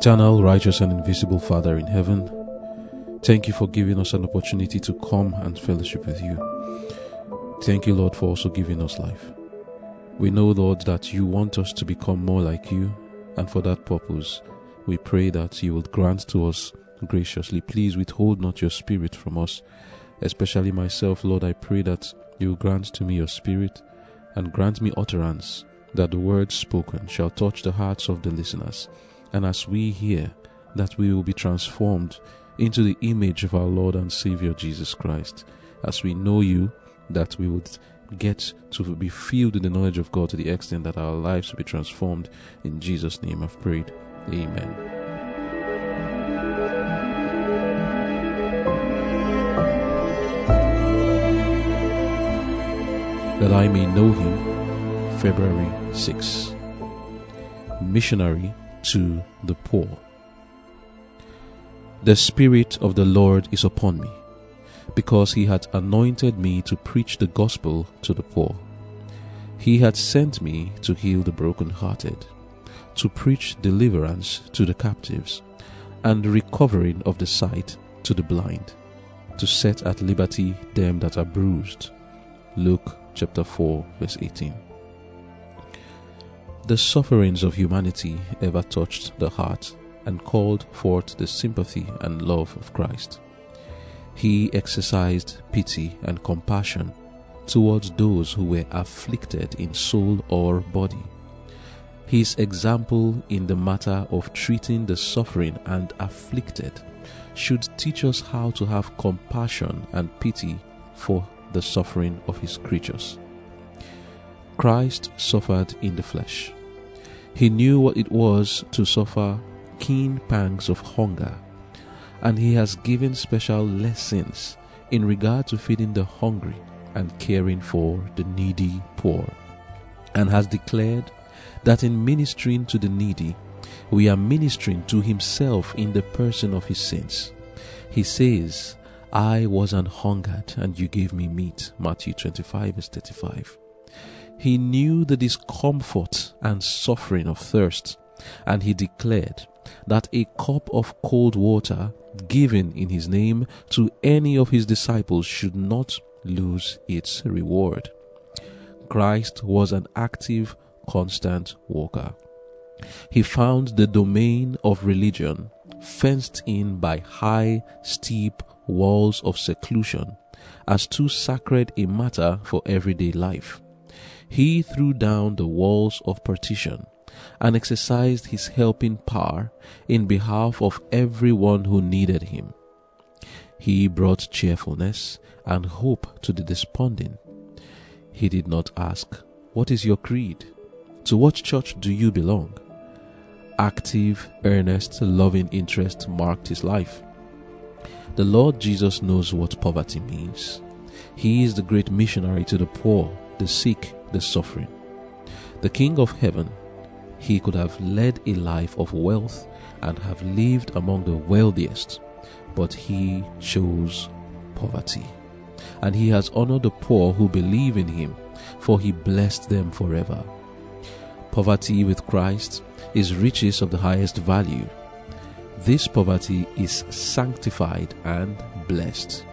Eternal, righteous, and invisible Father in heaven, thank you for giving us an opportunity to come and fellowship with you. Thank you, Lord, for also giving us life. We know, Lord, that you want us to become more like you, and for that purpose, we pray that you will grant to us graciously. Please withhold not your spirit from us, especially myself, Lord. I pray that you will grant to me your spirit and grant me utterance, that the words spoken shall touch the hearts of the listeners and as we hear, that we will be transformed into the image of our Lord and Savior Jesus Christ. As we know you, that we would get to be filled with the knowledge of God to the extent that our lives will be transformed. In Jesus' name I've prayed. Amen. That I may know him, February 6. Missionary to the poor. The Spirit of the Lord is upon me, because he hath anointed me to preach the gospel to the poor. He hath sent me to heal the brokenhearted, to preach deliverance to the captives, and recovering of the sight to the blind, to set at liberty them that are bruised. Luke chapter 4, verse 18 the sufferings of humanity ever touched the heart and called forth the sympathy and love of Christ. He exercised pity and compassion towards those who were afflicted in soul or body. His example in the matter of treating the suffering and afflicted should teach us how to have compassion and pity for the suffering of his creatures. Christ suffered in the flesh he knew what it was to suffer keen pangs of hunger, and he has given special lessons in regard to feeding the hungry and caring for the needy poor, and has declared that in ministering to the needy, we are ministering to himself in the person of his saints. He says, I was an hungered and you gave me meat. Matthew 25 verse 35. He knew the discomfort and suffering of thirst, and he declared that a cup of cold water given in his name to any of his disciples should not lose its reward. Christ was an active, constant walker. He found the domain of religion fenced in by high, steep walls of seclusion as too sacred a matter for everyday life he threw down the walls of partition and exercised his helping power in behalf of everyone who needed him. He brought cheerfulness and hope to the desponding. He did not ask, What is your creed? To what church do you belong? Active, earnest, loving interest marked his life. The Lord Jesus knows what poverty means. He is the great missionary to the poor, the sick, the suffering. The King of heaven, he could have led a life of wealth and have lived among the wealthiest, but he chose poverty. And he has honored the poor who believe in him, for he blessed them forever. Poverty with Christ is riches of the highest value. This poverty is sanctified and blessed.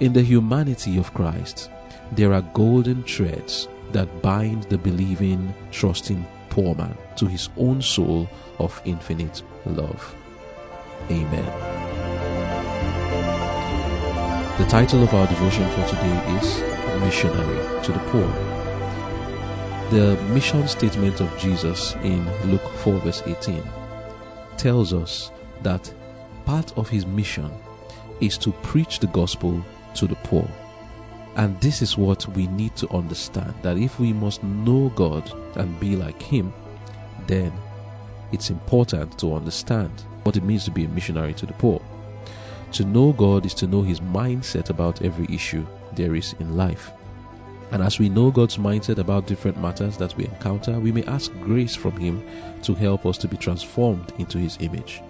In the humanity of Christ, there are golden threads that bind the believing, trusting poor man to his own soul of infinite love. Amen. The title of our devotion for today is Missionary to the Poor. The mission statement of Jesus in Luke 4, verse 18 tells us that part of his mission is to preach the gospel to the poor. And this is what we need to understand that if we must know God and be like Him, then it's important to understand what it means to be a missionary to the poor. To know God is to know His mindset about every issue there is in life. And as we know God's mindset about different matters that we encounter, we may ask grace from Him to help us to be transformed into His image.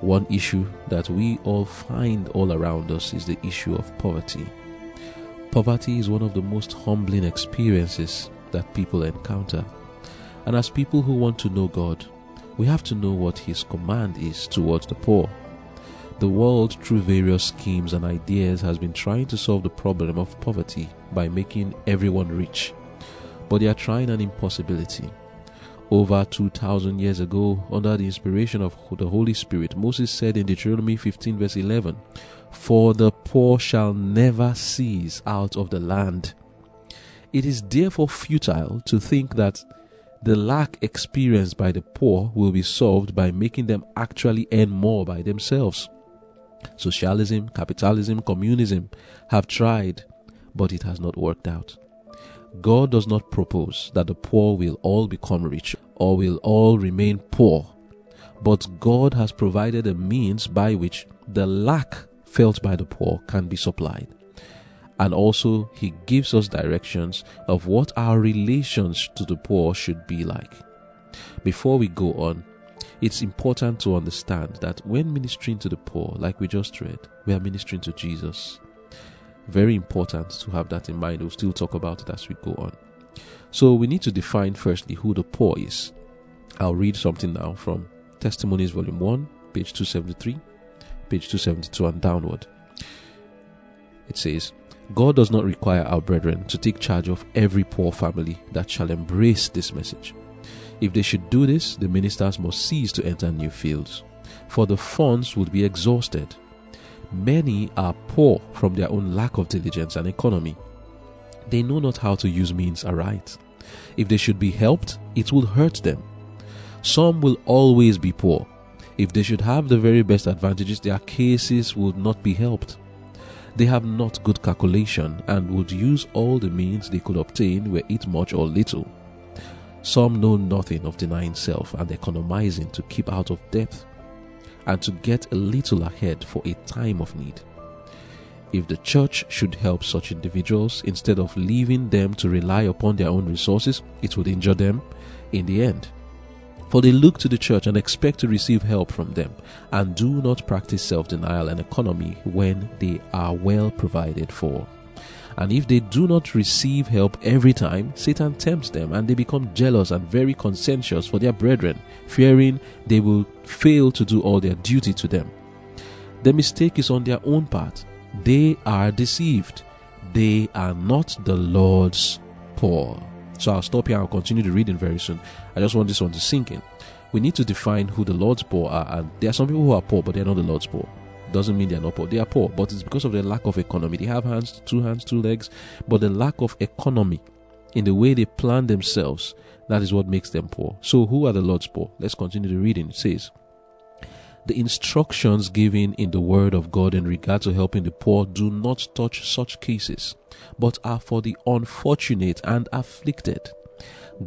One issue that we all find all around us is the issue of poverty. Poverty is one of the most humbling experiences that people encounter. And as people who want to know God, we have to know what His command is towards the poor. The world, through various schemes and ideas, has been trying to solve the problem of poverty by making everyone rich. But they are trying an impossibility. Over 2,000 years ago, under the inspiration of the Holy Spirit, Moses said in Deuteronomy 15, verse 11, For the poor shall never cease out of the land. It is therefore futile to think that the lack experienced by the poor will be solved by making them actually earn more by themselves. Socialism, capitalism, communism have tried, but it has not worked out. God does not propose that the poor will all become rich or will all remain poor, but God has provided a means by which the lack felt by the poor can be supplied. And also, He gives us directions of what our relations to the poor should be like. Before we go on, it's important to understand that when ministering to the poor, like we just read, we are ministering to Jesus. Very important to have that in mind. We'll still talk about it as we go on. So we need to define firstly who the poor is. I'll read something now from Testimonies Volume 1, page 273, page 272, and downward. It says, God does not require our brethren to take charge of every poor family that shall embrace this message. If they should do this, the ministers must cease to enter new fields, for the funds would be exhausted. Many are poor from their own lack of diligence and economy. They know not how to use means aright. If they should be helped, it will hurt them. Some will always be poor. If they should have the very best advantages, their cases would not be helped. They have not good calculation and would use all the means they could obtain, were it much or little. Some know nothing of denying self and economizing to keep out of debt and to get a little ahead for a time of need. If the church should help such individuals instead of leaving them to rely upon their own resources, it would injure them in the end. For they look to the church and expect to receive help from them, and do not practice self denial and economy when they are well provided for. And if they do not receive help every time, Satan tempts them and they become jealous and very conscientious for their brethren, fearing they will fail to do all their duty to them. The mistake is on their own part. They are deceived. They are not the Lord's poor. So I'll stop here I'll continue the reading very soon. I just want this one to sink in. We need to define who the Lord's poor are, and there are some people who are poor, but they're not the Lord's poor doesn't mean they're not poor. They are poor, but it's because of the lack of economy. They have hands, two hands, two legs, but the lack of economy in the way they plan themselves, that is what makes them poor. So, who are the Lord's poor? Let's continue the reading. It says, the instructions given in the Word of God in regard to helping the poor do not touch such cases, but are for the unfortunate and afflicted.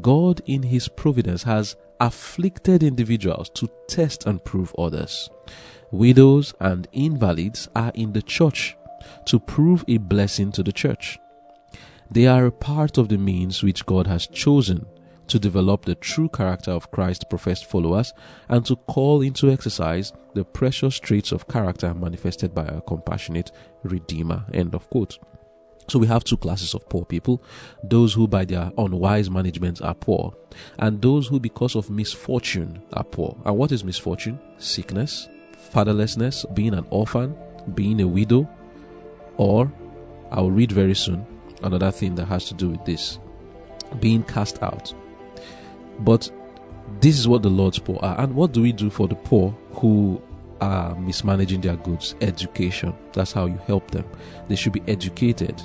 God, in His providence, has afflicted individuals to test and prove others. Widows and invalids are in the church to prove a blessing to the church. They are a part of the means which God has chosen to develop the true character of Christ's professed followers and to call into exercise the precious traits of character manifested by our compassionate Redeemer. End of quote. So we have two classes of poor people those who, by their unwise management, are poor, and those who, because of misfortune, are poor. And what is misfortune? Sickness, fatherlessness, being an orphan, being a widow, or I will read very soon another thing that has to do with this being cast out. But this is what the Lord's poor are. And what do we do for the poor who are mismanaging their goods? Education. That's how you help them. They should be educated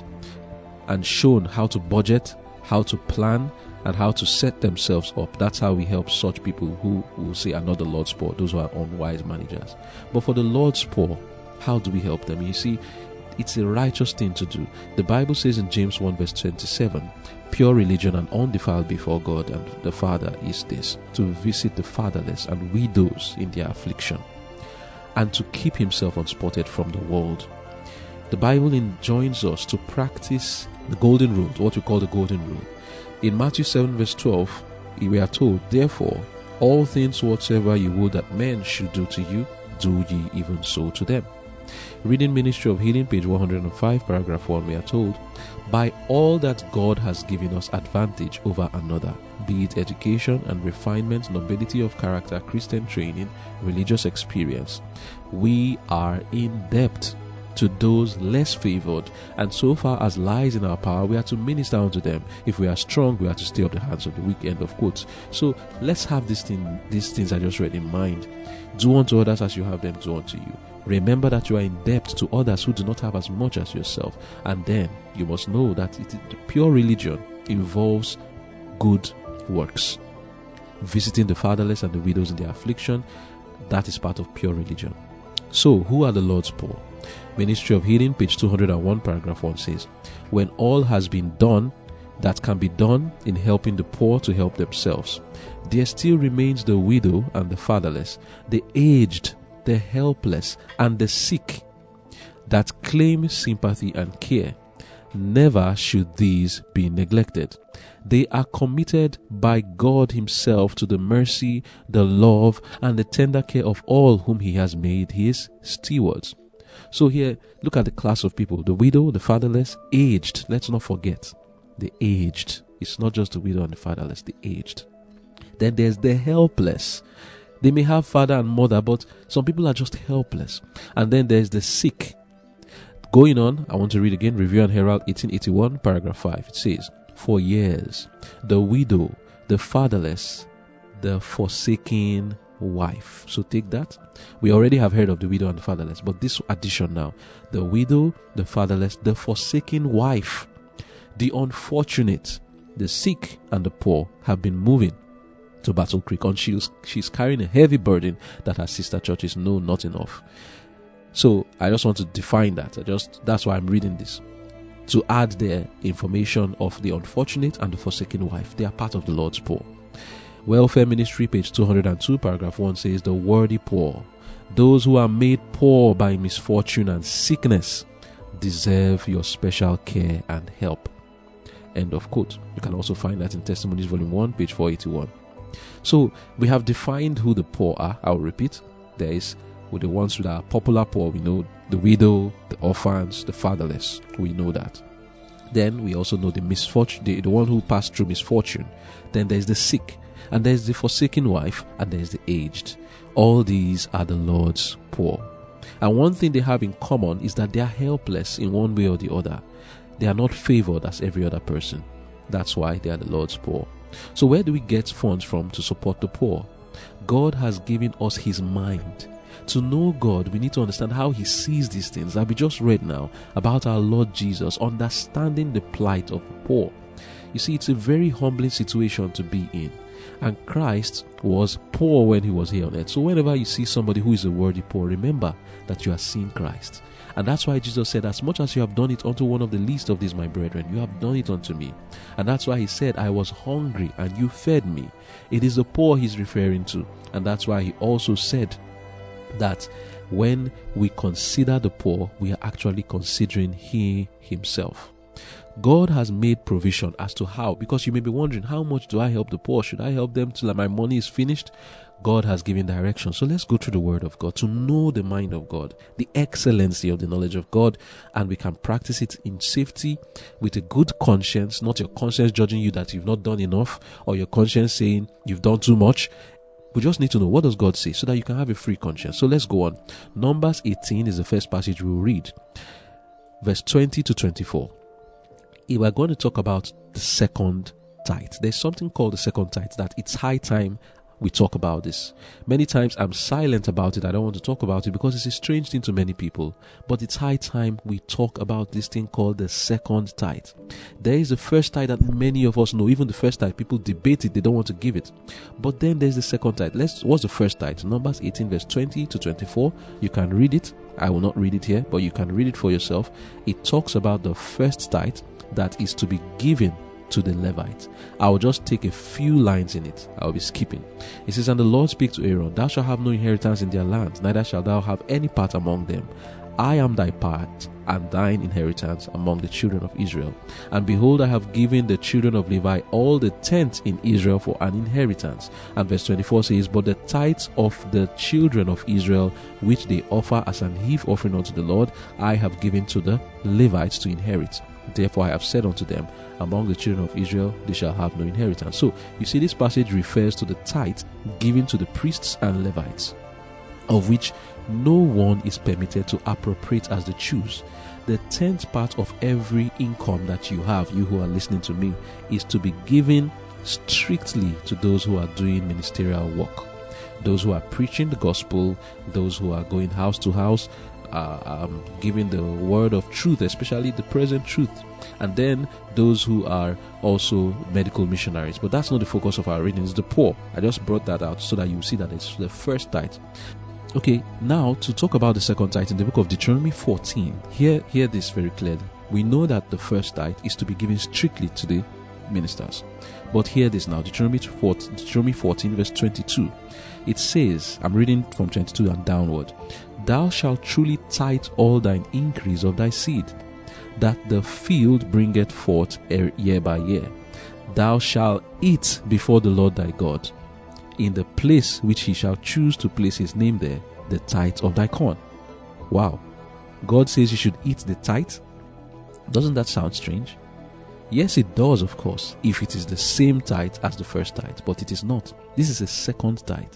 and shown how to budget, how to plan, and how to set themselves up. That's how we help such people who will say are not the Lord's poor, those who are unwise managers. But for the Lord's poor, how do we help them? You see, it's a righteous thing to do. The Bible says in James 1 verse 27, pure religion and undefiled before God and the Father is this to visit the fatherless and widows in their affliction, and to keep himself unspotted from the world. The Bible enjoins us to practice the golden rule, what we call the golden rule. In Matthew 7, verse 12, we are told, Therefore, all things whatsoever you would that men should do to you, do ye even so to them. Reading Ministry of Healing, page 105, paragraph 1, we are told, By all that God has given us advantage over another, be it education and refinement, nobility of character, Christian training, religious experience, we are in debt to those less favored, and so far as lies in our power, we are to minister unto them. If we are strong, we are to stay up the hands of the weak. End of quotes. So let's have this thing, these things I just read in mind. Do unto others as you have them do unto you. Remember that you are in debt to others who do not have as much as yourself. And then you must know that it, pure religion involves good works. Visiting the fatherless and the widows in their affliction, that is part of pure religion. So, who are the Lord's poor? Ministry of Healing, page 201, paragraph 1 says, When all has been done that can be done in helping the poor to help themselves, there still remains the widow and the fatherless, the aged, the helpless, and the sick that claim sympathy and care. Never should these be neglected. They are committed by God Himself to the mercy, the love, and the tender care of all whom He has made His stewards. So here, look at the class of people the widow, the fatherless, aged. Let's not forget the aged. It's not just the widow and the fatherless, the aged. Then there's the helpless. They may have father and mother, but some people are just helpless. And then there's the sick. Going on, I want to read again Review and Herald 1881, paragraph 5. It says, For years, the widow, the fatherless, the forsaken wife. So take that. We already have heard of the widow and the fatherless, but this addition now the widow, the fatherless, the forsaken wife, the unfortunate, the sick, and the poor have been moving to Battle Creek. And she's, she's carrying a heavy burden that her sister churches know not enough. So I just want to define that. I just that's why I'm reading this. To add the information of the unfortunate and the forsaken wife. They are part of the Lord's poor. Welfare Ministry, page 202, paragraph 1 says, The worthy poor, those who are made poor by misfortune and sickness, deserve your special care and help. End of quote. You can also find that in Testimonies, volume 1, page 481. So we have defined who the poor are. I'll repeat. There is with the ones that are popular poor, we know the widow, the orphans, the fatherless. We know that. Then we also know the misfortune, the, the one who passed through misfortune. Then there's the sick and there's the forsaken wife, and there's the aged. All these are the Lord's poor. And one thing they have in common is that they are helpless in one way or the other. They are not favored as every other person. That's why they are the Lord's poor. So, where do we get funds from to support the poor? God has given us His mind. To know God, we need to understand how He sees these things that we just read now about our Lord Jesus, understanding the plight of the poor. You see, it's a very humbling situation to be in. And Christ was poor when he was here on earth. So whenever you see somebody who is a worthy poor, remember that you are seeing Christ. And that's why Jesus said, As much as you have done it unto one of the least of these, my brethren, you have done it unto me. And that's why he said, I was hungry and you fed me. It is the poor he's referring to. And that's why he also said that when we consider the poor, we are actually considering he himself. God has made provision as to how, because you may be wondering, how much do I help the poor? Should I help them till my money is finished? God has given direction. So let's go through the Word of God to know the mind of God, the excellency of the knowledge of God, and we can practice it in safety with a good conscience, not your conscience judging you that you've not done enough, or your conscience saying you've done too much. We just need to know what does God say so that you can have a free conscience. So let's go on. Numbers 18 is the first passage we'll read. Verse 20 to 24 we're going to talk about the second tithe. There's something called the second tithe that it's high time we talk about this. Many times I'm silent about it. I don't want to talk about it because it's a strange thing to many people. But it's high time we talk about this thing called the second tithe. There is the first tithe that many of us know. Even the first tithe, people debate it. They don't want to give it. But then there's the second tithe. Let's, what's the first tithe? Numbers 18 verse 20 to 24. You can read it. I will not read it here, but you can read it for yourself. It talks about the first tithe that is to be given to the Levites. I will just take a few lines in it. I will be skipping. It says, And the Lord speak to Aaron, Thou shalt have no inheritance in their land, neither shalt thou have any part among them. I am thy part and thine inheritance among the children of Israel. And behold, I have given the children of Levi all the tenth in Israel for an inheritance. And verse 24 says, But the tithes of the children of Israel, which they offer as an heave offering unto the Lord, I have given to the Levites to inherit. Therefore I have said unto them, Among the children of Israel they shall have no inheritance. So you see, this passage refers to the tithe given to the priests and Levites, of which no one is permitted to appropriate as they choose. The tenth part of every income that you have, you who are listening to me, is to be given strictly to those who are doing ministerial work. Those who are preaching the gospel, those who are going house to house, uh, um, giving the word of truth, especially the present truth, and then those who are also medical missionaries. But that's not the focus of our reading, it's the poor. I just brought that out so that you see that it's the first tithe. Okay, now to talk about the second tithe in the book of Deuteronomy 14, Here, hear this very clearly. We know that the first tithe is to be given strictly to the ministers. But hear this now Deuteronomy 14, Deuteronomy 14 verse 22. It says, I'm reading from 22 and downward, Thou shalt truly tithe all thine increase of thy seed, that the field bringeth forth er, year by year. Thou shalt eat before the Lord thy God, in the place which he shall choose to place his name there, the tithe of thy corn. Wow. God says you should eat the tithe. Doesn't that sound strange? Yes, it does, of course, if it is the same tithe as the first tithe, but it is not. This is a second tithe.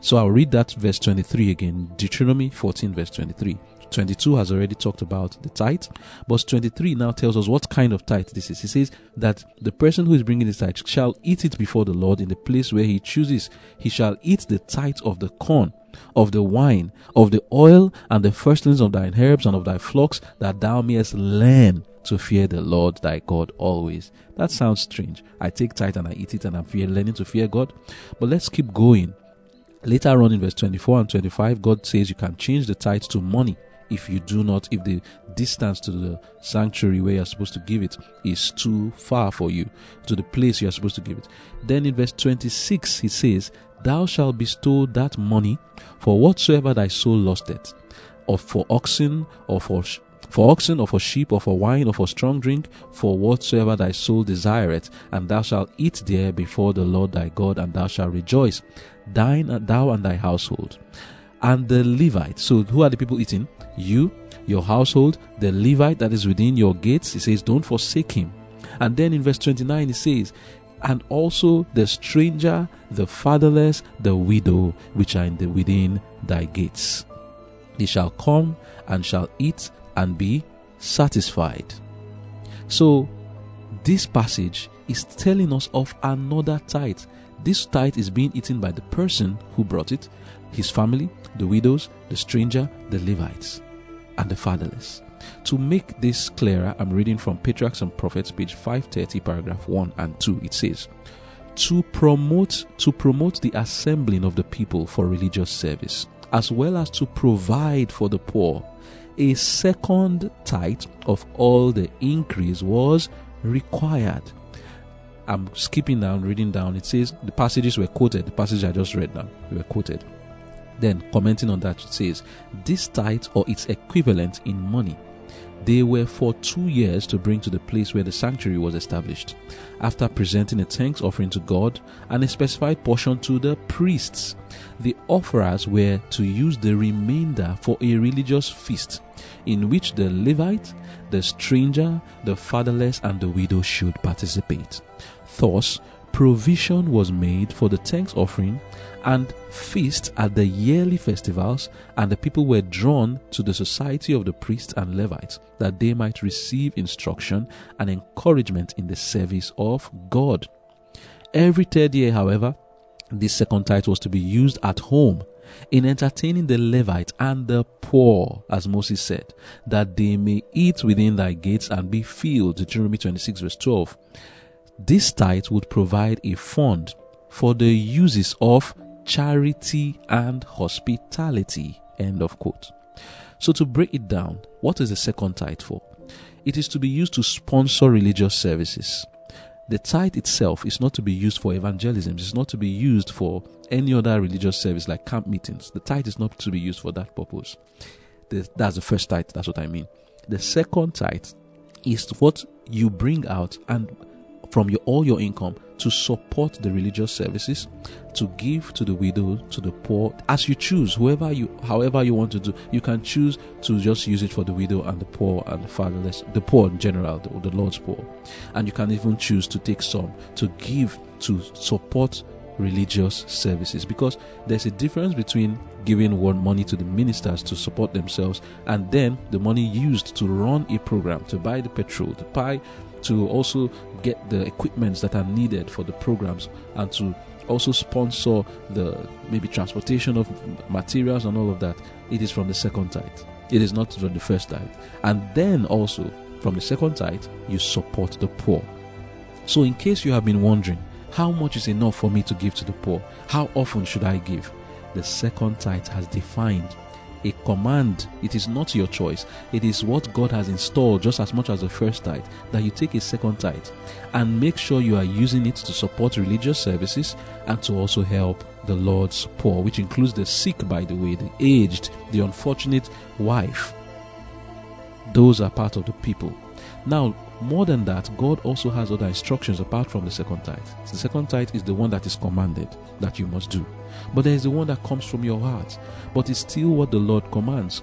So I'll read that verse 23 again, Deuteronomy 14, verse 23. 22 has already talked about the tithe, but 23 now tells us what kind of tithe this is. He says that the person who is bringing the tithe shall eat it before the Lord in the place where he chooses. He shall eat the tithe of the corn, of the wine, of the oil, and the firstlings of thine herbs and of thy flocks, that thou mayest learn to fear the Lord thy God always. That sounds strange. I take tithe and I eat it and I'm fear, learning to fear God. But let's keep going. Later on in verse 24 and 25, God says you can change the tithe to money if you do not, if the distance to the sanctuary where you're supposed to give it is too far for you, to the place you're supposed to give it. Then in verse 26, he says, Thou shalt bestow that money for whatsoever thy soul lusteth, or for oxen, or for for oxen, or for sheep, or for wine, or for strong drink, for whatsoever thy soul desireth, and thou shalt eat there before the Lord thy God, and thou shalt rejoice, thine thou and thy household. And the Levite, so who are the people eating? You, your household, the Levite that is within your gates. He says, Don't forsake him. And then in verse 29, he says, and also the stranger, the fatherless, the widow, which are in the within thy gates. They shall come and shall eat and be satisfied. So, this passage is telling us of another tithe. This tithe is being eaten by the person who brought it, his family, the widows, the stranger, the Levites, and the fatherless. To make this clearer, I'm reading from Patriarchs and Prophets, page 530, paragraph 1 and 2. It says, to promote to promote the assembling of the people for religious service as well as to provide for the poor a second tithe of all the increase was required. I'm skipping down, reading down. It says the passages were quoted. The passage I just read now were quoted. Then commenting on that, it says this tithe or its equivalent in money they were for two years to bring to the place where the sanctuary was established, after presenting a thanks offering to God and a specified portion to the priests. The offerers were to use the remainder for a religious feast, in which the Levite, the stranger, the fatherless, and the widow should participate. Thus, provision was made for the thanks offering and feasts at the yearly festivals, and the people were drawn to the society of the priests and Levites that they might receive instruction and encouragement in the service of God. Every third year, however, this second tithe was to be used at home in entertaining the Levite and the poor, as Moses said, that they may eat within thy gates and be filled. Deuteronomy 26, verse 12. This tithe would provide a fund for the uses of charity and hospitality. End of quote. So, to break it down, what is the second tithe for? It is to be used to sponsor religious services. The tithe itself is not to be used for evangelism, it's not to be used for any other religious service like camp meetings. The tithe is not to be used for that purpose. That's the first tithe. That's what I mean. The second tithe is what you bring out and from your all your income to support the religious services, to give to the widow, to the poor, as you choose, whoever you, however you want to do. You can choose to just use it for the widow and the poor and the fatherless, the poor in general, the, the Lord's poor, and you can even choose to take some to give to support religious services because there's a difference between giving one money to the ministers to support themselves and then the money used to run a program to buy the petrol to buy to also get the equipments that are needed for the programs and to also sponsor the maybe transportation of materials and all of that. It is from the second tithe. It is not from the first tithe. And then also from the second tithe you support the poor. So in case you have been wondering how much is enough for me to give to the poor? How often should i give? The second tithe has defined a command. It is not your choice. It is what God has installed just as much as the first tithe that you take a second tithe and make sure you are using it to support religious services and to also help the Lord's poor, which includes the sick, by the way, the aged, the unfortunate wife. Those are part of the people. Now, more than that, God also has other instructions apart from the second tithe. The second tithe is the one that is commanded that you must do. But there is the one that comes from your heart. But it's still what the Lord commands.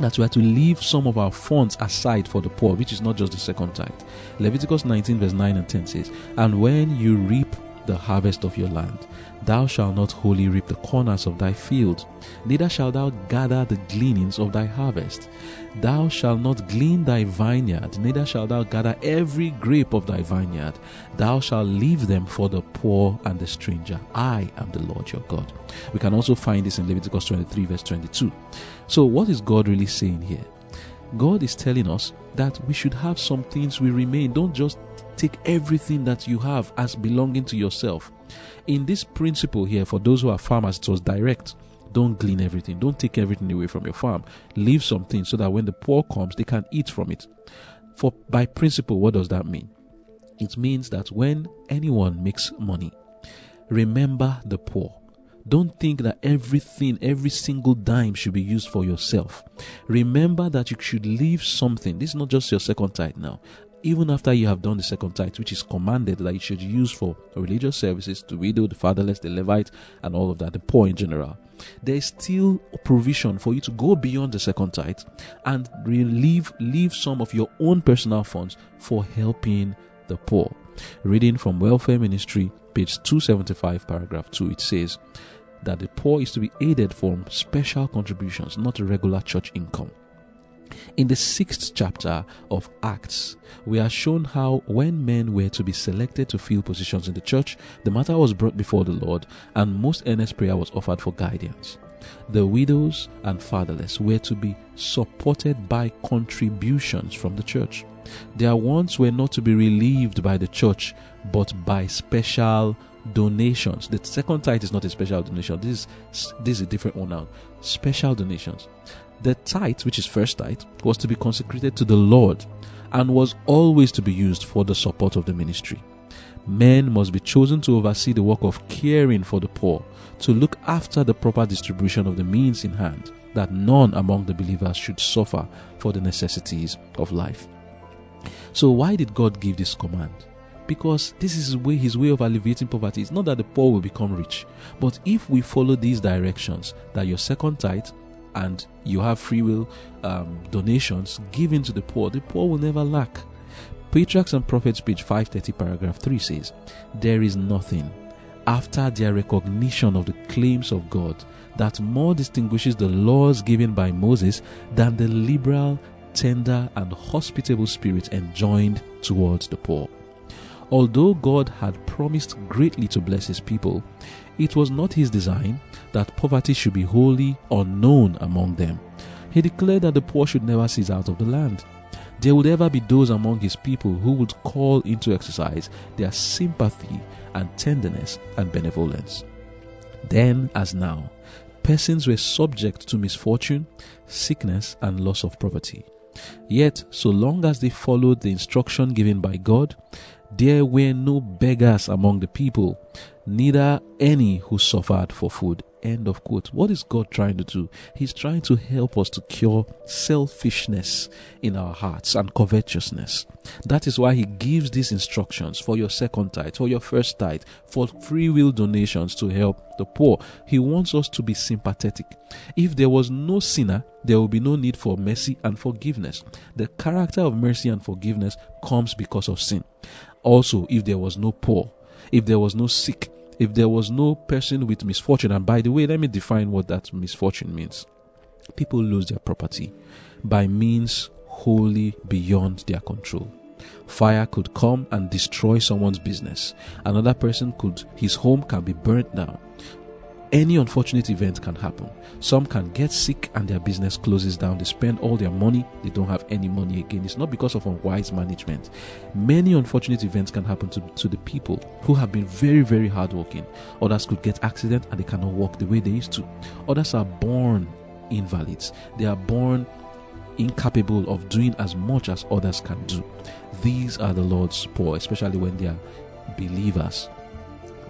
That we are to leave some of our funds aside for the poor, which is not just the second tithe. Leviticus 19, verse 9 and 10 says, And when you reap the harvest of your land. Thou shalt not wholly reap the corners of thy field, neither shalt thou gather the gleanings of thy harvest. Thou shalt not glean thy vineyard, neither shalt thou gather every grape of thy vineyard. Thou shalt leave them for the poor and the stranger. I am the Lord your God. We can also find this in Leviticus 23, verse 22. So, what is God really saying here? God is telling us that we should have some things we remain. Don't just take everything that you have as belonging to yourself. In this principle here, for those who are farmers, it was direct. Don't glean everything. Don't take everything away from your farm. Leave something so that when the poor comes, they can eat from it. For by principle, what does that mean? It means that when anyone makes money, remember the poor. Don't think that everything, every single dime should be used for yourself. Remember that you should leave something. This is not just your second tithe now even after you have done the second tithe, which is commanded that you should use for religious services, to widow, the fatherless, the Levite, and all of that, the poor in general, there is still provision for you to go beyond the second tithe and leave, leave some of your own personal funds for helping the poor. Reading from Welfare Ministry, page 275, paragraph 2, it says that the poor is to be aided from special contributions, not regular church income. In the sixth chapter of Acts, we are shown how when men were to be selected to fill positions in the church, the matter was brought before the Lord, and most earnest prayer was offered for guidance. The widows and fatherless were to be supported by contributions from the church. Their wants were not to be relieved by the church, but by special donations. The second tithe is not a special donation. This is this is a different one now. Special donations. The tithe, which is first tithe, was to be consecrated to the Lord and was always to be used for the support of the ministry. Men must be chosen to oversee the work of caring for the poor, to look after the proper distribution of the means in hand, that none among the believers should suffer for the necessities of life. So, why did God give this command? Because this is way, his way of alleviating poverty. It's not that the poor will become rich, but if we follow these directions, that your second tithe and you have free will um, donations given to the poor, the poor will never lack. Patriarchs and Prophets, page 530, paragraph 3 says, There is nothing after their recognition of the claims of God that more distinguishes the laws given by Moses than the liberal, tender, and hospitable spirit enjoined towards the poor. Although God had promised greatly to bless his people, it was not his design that poverty should be wholly unknown among them. He declared that the poor should never cease out of the land. There would ever be those among his people who would call into exercise their sympathy and tenderness and benevolence. Then, as now, persons were subject to misfortune, sickness, and loss of property. Yet, so long as they followed the instruction given by God, there were no beggars among the people, neither any who suffered for food End of quote. What is God trying to do? He's trying to help us to cure selfishness in our hearts and covetousness. That is why He gives these instructions for your second tithe, for your first tithe, for free will donations to help the poor. He wants us to be sympathetic. If there was no sinner, there will be no need for mercy and forgiveness. The character of mercy and forgiveness comes because of sin. Also, if there was no poor, if there was no sick, if there was no person with misfortune, and by the way, let me define what that misfortune means. People lose their property by means wholly beyond their control. Fire could come and destroy someone's business. Another person could, his home can be burnt down any unfortunate event can happen. Some can get sick and their business closes down. They spend all their money, they don't have any money again. It's not because of unwise management. Many unfortunate events can happen to, to the people who have been very, very hardworking. Others could get accident and they cannot walk the way they used to. Others are born invalids. They are born incapable of doing as much as others can do. These are the Lord's poor, especially when they are believers.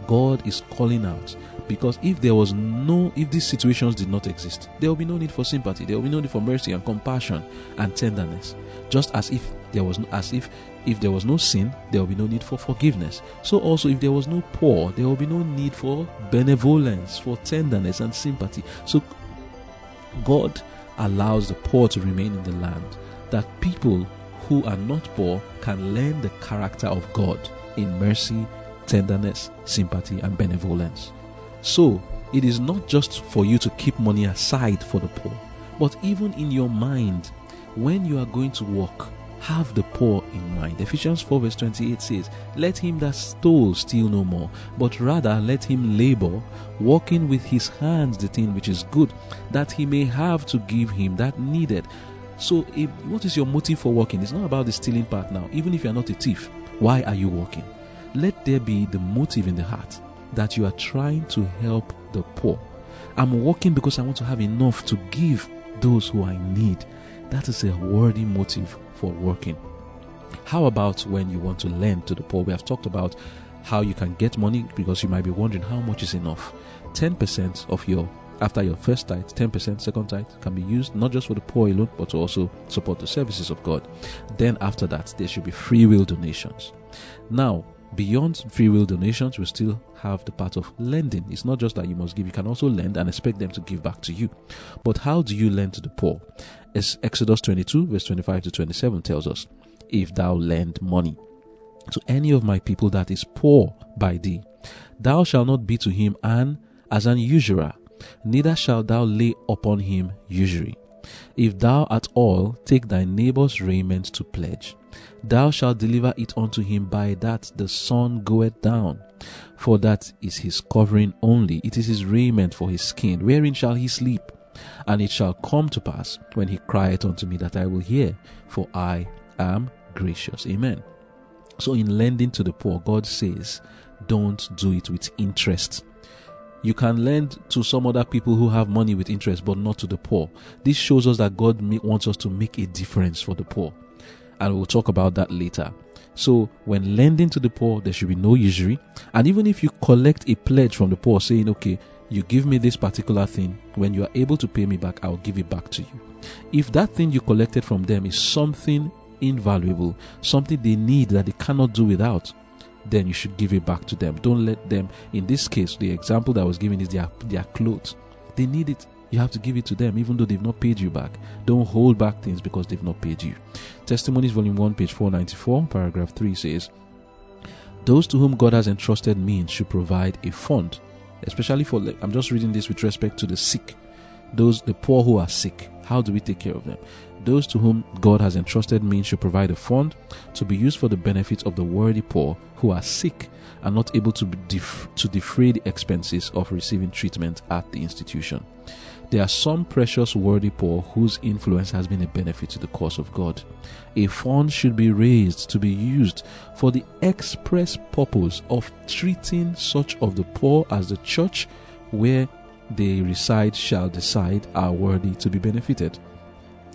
God is calling out because if there was no if these situations did not exist there will be no need for sympathy there will be no need for mercy and compassion and tenderness. Just as if there was no, as if if there was no sin there will be no need for forgiveness. So also if there was no poor there will be no need for benevolence for tenderness and sympathy. So god allows the poor to remain in the land that people who are not poor can learn the character of god in mercy tenderness, sympathy, and benevolence. So, it is not just for you to keep money aside for the poor, but even in your mind, when you are going to work, have the poor in mind. Ephesians 4 verse 28 says, Let him that stole steal no more, but rather let him labor, working with his hands the thing which is good, that he may have to give him that needed. So, if, what is your motive for working? It's not about the stealing part now. Even if you are not a thief, why are you working? let there be the motive in the heart that you are trying to help the poor. I'm working because I want to have enough to give those who I need. That is a worthy motive for working. How about when you want to lend to the poor? We have talked about how you can get money because you might be wondering how much is enough. 10% of your after your first tithe, 10% second tithe can be used not just for the poor alone, but to also support the services of God. Then after that, there should be free will donations. Now, beyond free will donations, we still have the part of lending. It's not just that you must give, you can also lend and expect them to give back to you. But how do you lend to the poor? As Exodus 22, verse 25 to 27 tells us, If thou lend money to any of my people that is poor by thee, thou shalt not be to him an as an usurer, neither shalt thou lay upon him usury. If thou at all take thy neighbor's raiment to pledge, thou shalt deliver it unto him by that the sun goeth down. For that is his covering only, it is his raiment for his skin. Wherein shall he sleep? And it shall come to pass when he crieth unto me that I will hear, for I am gracious. Amen. So, in lending to the poor, God says, don't do it with interest. You can lend to some other people who have money with interest, but not to the poor. This shows us that God wants us to make a difference for the poor and we'll talk about that later. So, when lending to the poor, there should be no usury. And even if you collect a pledge from the poor saying, okay, you give me this particular thing, when you are able to pay me back, I'll give it back to you. If that thing you collected from them is something invaluable, something they need that they cannot do without, then you should give it back to them. Don't let them, in this case, the example that I was given is their, their clothes. They need it you have to give it to them even though they've not paid you back. Don't hold back things because they've not paid you. Testimonies, volume 1, page 494, paragraph 3 says, Those to whom God has entrusted means should provide a fund, especially for, I'm just reading this with respect to the sick, those, the poor who are sick. How do we take care of them? Those to whom God has entrusted means should provide a fund to be used for the benefit of the worthy poor who are sick and not able to, def- to defray the expenses of receiving treatment at the institution. There are some precious worthy poor whose influence has been a benefit to the cause of God. A fund should be raised to be used for the express purpose of treating such of the poor as the church where they reside shall decide are worthy to be benefited.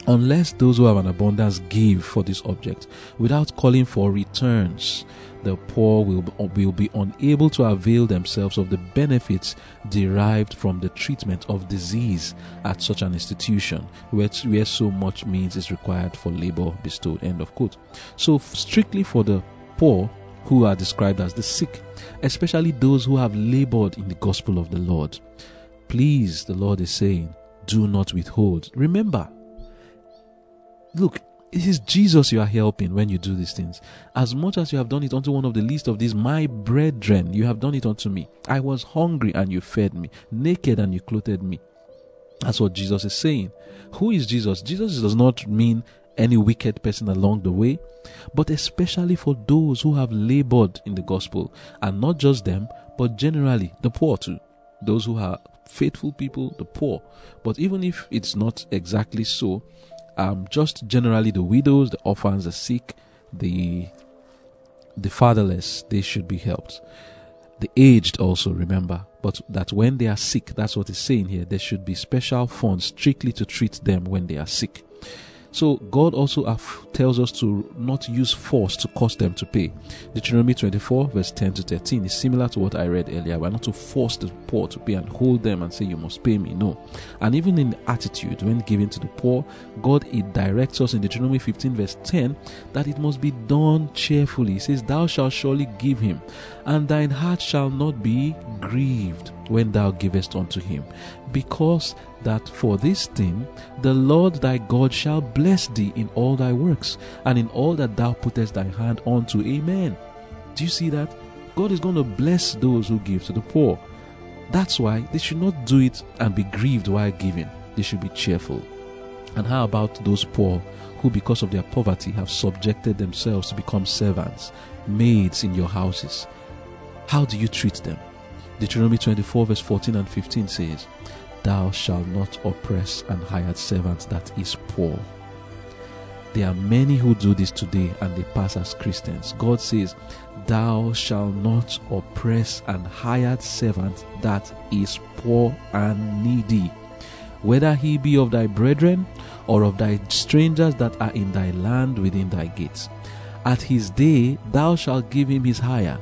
Unless those who have an abundance give for this object without calling for returns the poor will, will be unable to avail themselves of the benefits derived from the treatment of disease at such an institution where, where so much means is required for labor bestowed. End of quote. So, strictly for the poor who are described as the sick, especially those who have labored in the gospel of the Lord, please, the Lord is saying, do not withhold. Remember, look, it is Jesus you are helping when you do these things. As much as you have done it unto one of the least of these, my brethren, you have done it unto me. I was hungry and you fed me, naked and you clothed me. That's what Jesus is saying. Who is Jesus? Jesus does not mean any wicked person along the way, but especially for those who have labored in the gospel, and not just them, but generally the poor too. Those who are faithful people, the poor. But even if it's not exactly so, um, just generally the widows, the orphans, the sick, the the fatherless, they should be helped. The aged also remember, but that when they are sick, that's what saying here. There should be special funds strictly to treat them when they are sick. So God also tells us to not use force to cause them to pay. Deuteronomy 24, verse 10 to 13 is similar to what I read earlier. We're not to force the poor to pay and hold them and say, You must pay me. No. And even in attitude, when giving to the poor, God it directs us in Deuteronomy 15, verse 10, that it must be done cheerfully. He says, Thou shalt surely give him, and thine heart shall not be grieved when thou givest unto him, because that for this thing the Lord thy God shall bless thee in all thy works, and in all that thou puttest thy hand unto. Amen. Do you see that? God is going to bless those who give to the poor. That's why they should not do it and be grieved while giving. They should be cheerful. And how about those poor who, because of their poverty, have subjected themselves to become servants, maids in your houses? How do you treat them? Deuteronomy 24, verse 14 and 15 says, Thou shalt not oppress an hired servant that is poor. There are many who do this today and they pass as Christians. God says, Thou shalt not oppress an hired servant that is poor and needy, whether he be of thy brethren or of thy strangers that are in thy land within thy gates. At his day thou shalt give him his hire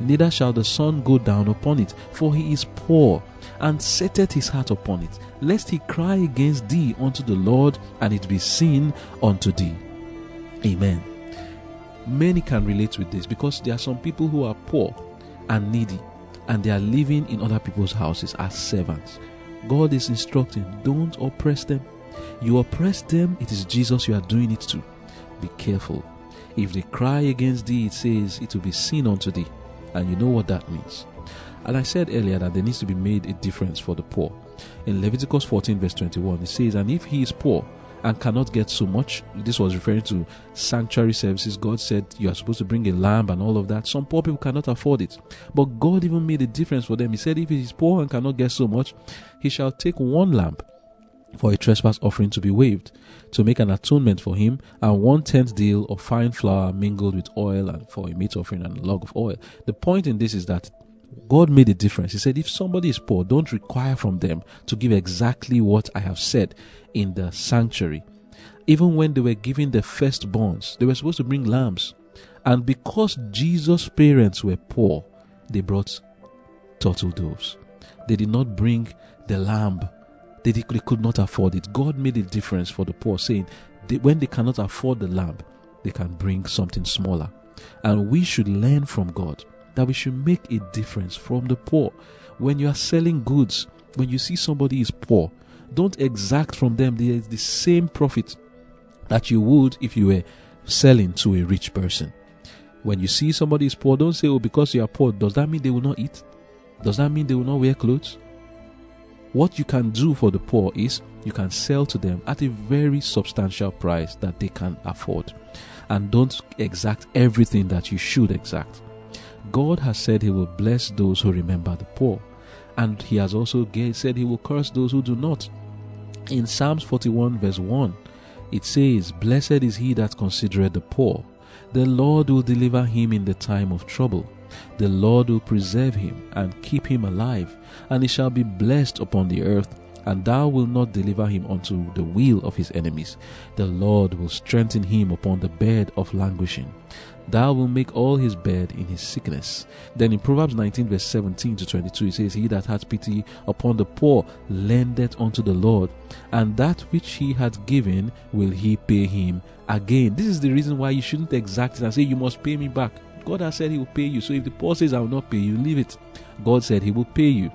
neither shall the sun go down upon it, for he is poor, and setteth his heart upon it, lest he cry against thee unto the Lord, and it be seen unto thee. Amen. Many can relate with this because there are some people who are poor and needy, and they are living in other people's houses as servants. God is instructing, don't oppress them. You oppress them, it is Jesus you are doing it to. Be careful. If they cry against thee, it says, it will be seen unto thee and you know what that means. And I said earlier that there needs to be made a difference for the poor. In Leviticus 14, verse 21, it says, And if he is poor and cannot get so much, this was referring to sanctuary services. God said you are supposed to bring a lamb and all of that. Some poor people cannot afford it. But God even made a difference for them. He said, If he is poor and cannot get so much, he shall take one lamb for a trespass offering to be waived, to make an atonement for him, and one tenth deal of fine flour mingled with oil, and for a meat offering and a log of oil. The point in this is that God made a difference. He said, if somebody is poor, don't require from them to give exactly what I have said in the sanctuary. Even when they were giving the firstborns, they were supposed to bring lambs. And because Jesus' parents were poor, they brought turtle doves. They did not bring the lamb they, they could not afford it. God made a difference for the poor, saying when they cannot afford the lamb, they can bring something smaller. And we should learn from God that we should make a difference from the poor. When you are selling goods, when you see somebody is poor, don't exact from them the, the same profit that you would if you were selling to a rich person. When you see somebody is poor, don't say, Oh, because you are poor, does that mean they will not eat? Does that mean they will not wear clothes? What you can do for the poor is you can sell to them at a very substantial price that they can afford. And don't exact everything that you should exact. God has said He will bless those who remember the poor, and He has also said He will curse those who do not. In Psalms 41, verse 1, it says, Blessed is he that considereth the poor. The Lord will deliver him in the time of trouble. The Lord will preserve him and keep him alive, and he shall be blessed upon the earth, and thou wilt not deliver him unto the will of his enemies. The Lord will strengthen him upon the bed of languishing. Thou wilt make all his bed in his sickness. Then in Proverbs 19, verse 17 to 22, it says, He that hath pity upon the poor lendeth unto the Lord, and that which he hath given will he pay him again. This is the reason why you shouldn't exact it and say, You must pay me back. God has said he will pay you. So if the poor says, I will not pay you, leave it. God said he will pay you.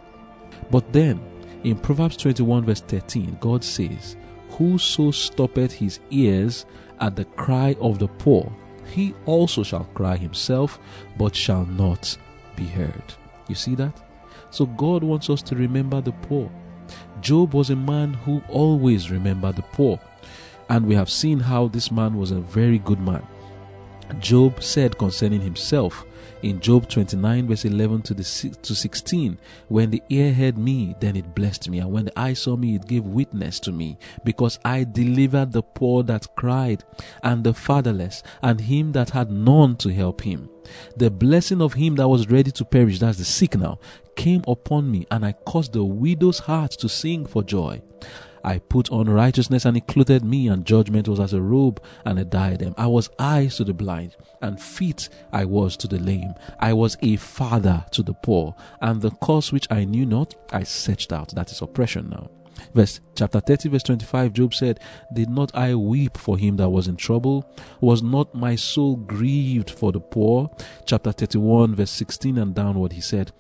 But then in Proverbs 21, verse 13, God says, Whoso stoppeth his ears at the cry of the poor, he also shall cry himself, but shall not be heard. You see that? So God wants us to remember the poor. Job was a man who always remembered the poor. And we have seen how this man was a very good man. Job said concerning himself in Job 29, verse 11 to, the, to 16, When the ear heard me, then it blessed me, and when the eye saw me, it gave witness to me, because I delivered the poor that cried, and the fatherless, and him that had none to help him. The blessing of him that was ready to perish, that's the sick now, came upon me, and I caused the widow's heart to sing for joy. I put on righteousness, and it clothed me, and judgment was as a robe and a diadem. I was eyes to the blind, and feet I was to the lame. I was a father to the poor, and the cause which I knew not, I searched out. That is oppression now. Verse chapter 30, verse 25, Job said, Did not I weep for him that was in trouble? Was not my soul grieved for the poor? Chapter 31, verse 16 and downward, he said,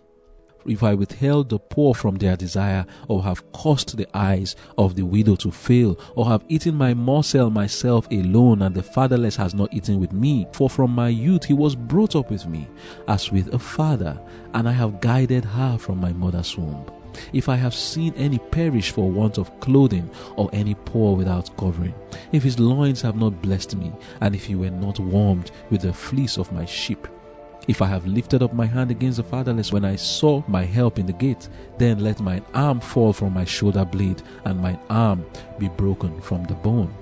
if I withheld the poor from their desire, or have caused the eyes of the widow to fail, or have eaten my morsel myself alone, and the fatherless has not eaten with me. For from my youth he was brought up with me, as with a father, and I have guided her from my mother's womb. If I have seen any perish for want of clothing, or any poor without covering, if his loins have not blessed me, and if he were not warmed with the fleece of my sheep, if I have lifted up my hand against the fatherless when I saw my help in the gate, then let mine arm fall from my shoulder blade, and mine arm be broken from the bone.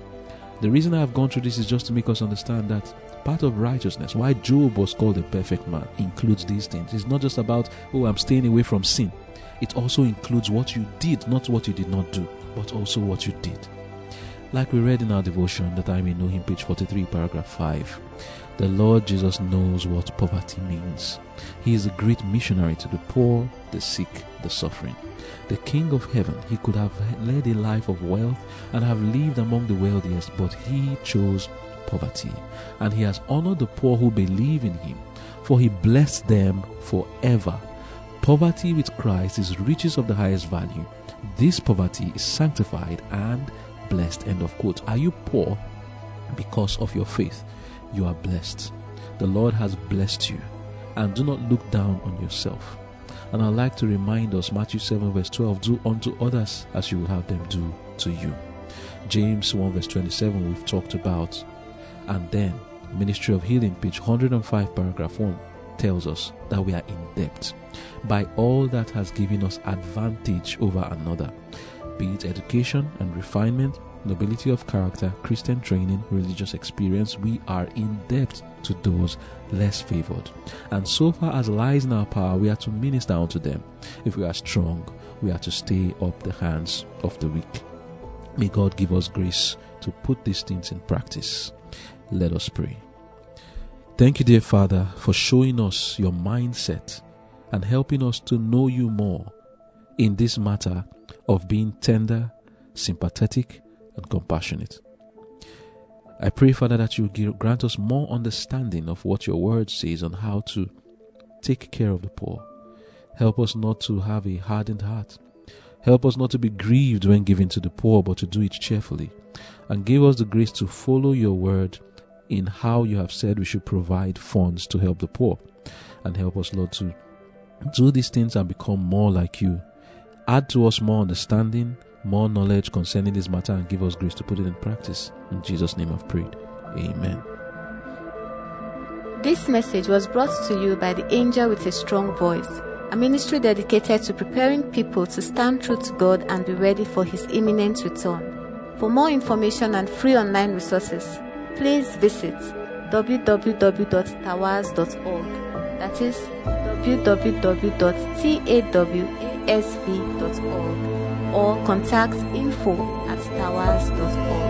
The reason I have gone through this is just to make us understand that part of righteousness, why Job was called a perfect man, includes these things. It's not just about, oh, I'm staying away from sin. It also includes what you did, not what you did not do, but also what you did. Like we read in our devotion, that I may know him, page 43, paragraph 5. The Lord Jesus knows what poverty means. He is a great missionary to the poor, the sick, the suffering. The King of heaven, he could have led a life of wealth and have lived among the wealthiest, but he chose poverty. And he has honored the poor who believe in him, for he blessed them forever. Poverty with Christ is riches of the highest value. This poverty is sanctified and blessed. End of quote. Are you poor because of your faith? You are blessed. The Lord has blessed you. And do not look down on yourself. And I'd like to remind us, Matthew 7, verse 12, do unto others as you would have them do to you. James 1, verse 27, we've talked about. And then, Ministry of Healing, page 105, paragraph 1, tells us that we are in debt by all that has given us advantage over another, be it education and refinement, nobility of character, Christian training, religious experience, we are in debt to those less favored. And so far as lies in our power, we are to minister unto them. If we are strong, we are to stay up the hands of the weak. May God give us grace to put these things in practice. Let us pray. Thank you, dear Father, for showing us your mindset and helping us to know you more in this matter of being tender, sympathetic, and compassionate. I pray, Father, that you grant us more understanding of what your word says on how to take care of the poor. Help us not to have a hardened heart. Help us not to be grieved when giving to the poor, but to do it cheerfully. And give us the grace to follow your word in how you have said we should provide funds to help the poor. And help us, Lord, to do these things and become more like you. Add to us more understanding more knowledge concerning this matter and give us grace to put it in practice. In Jesus' name I've prayed. Amen. This message was brought to you by the Angel with a Strong Voice, a ministry dedicated to preparing people to stand true to God and be ready for His imminent return. For more information and free online resources, please visit www.tawaz.org. That is www.tawasv.org. or contact info at stars.org.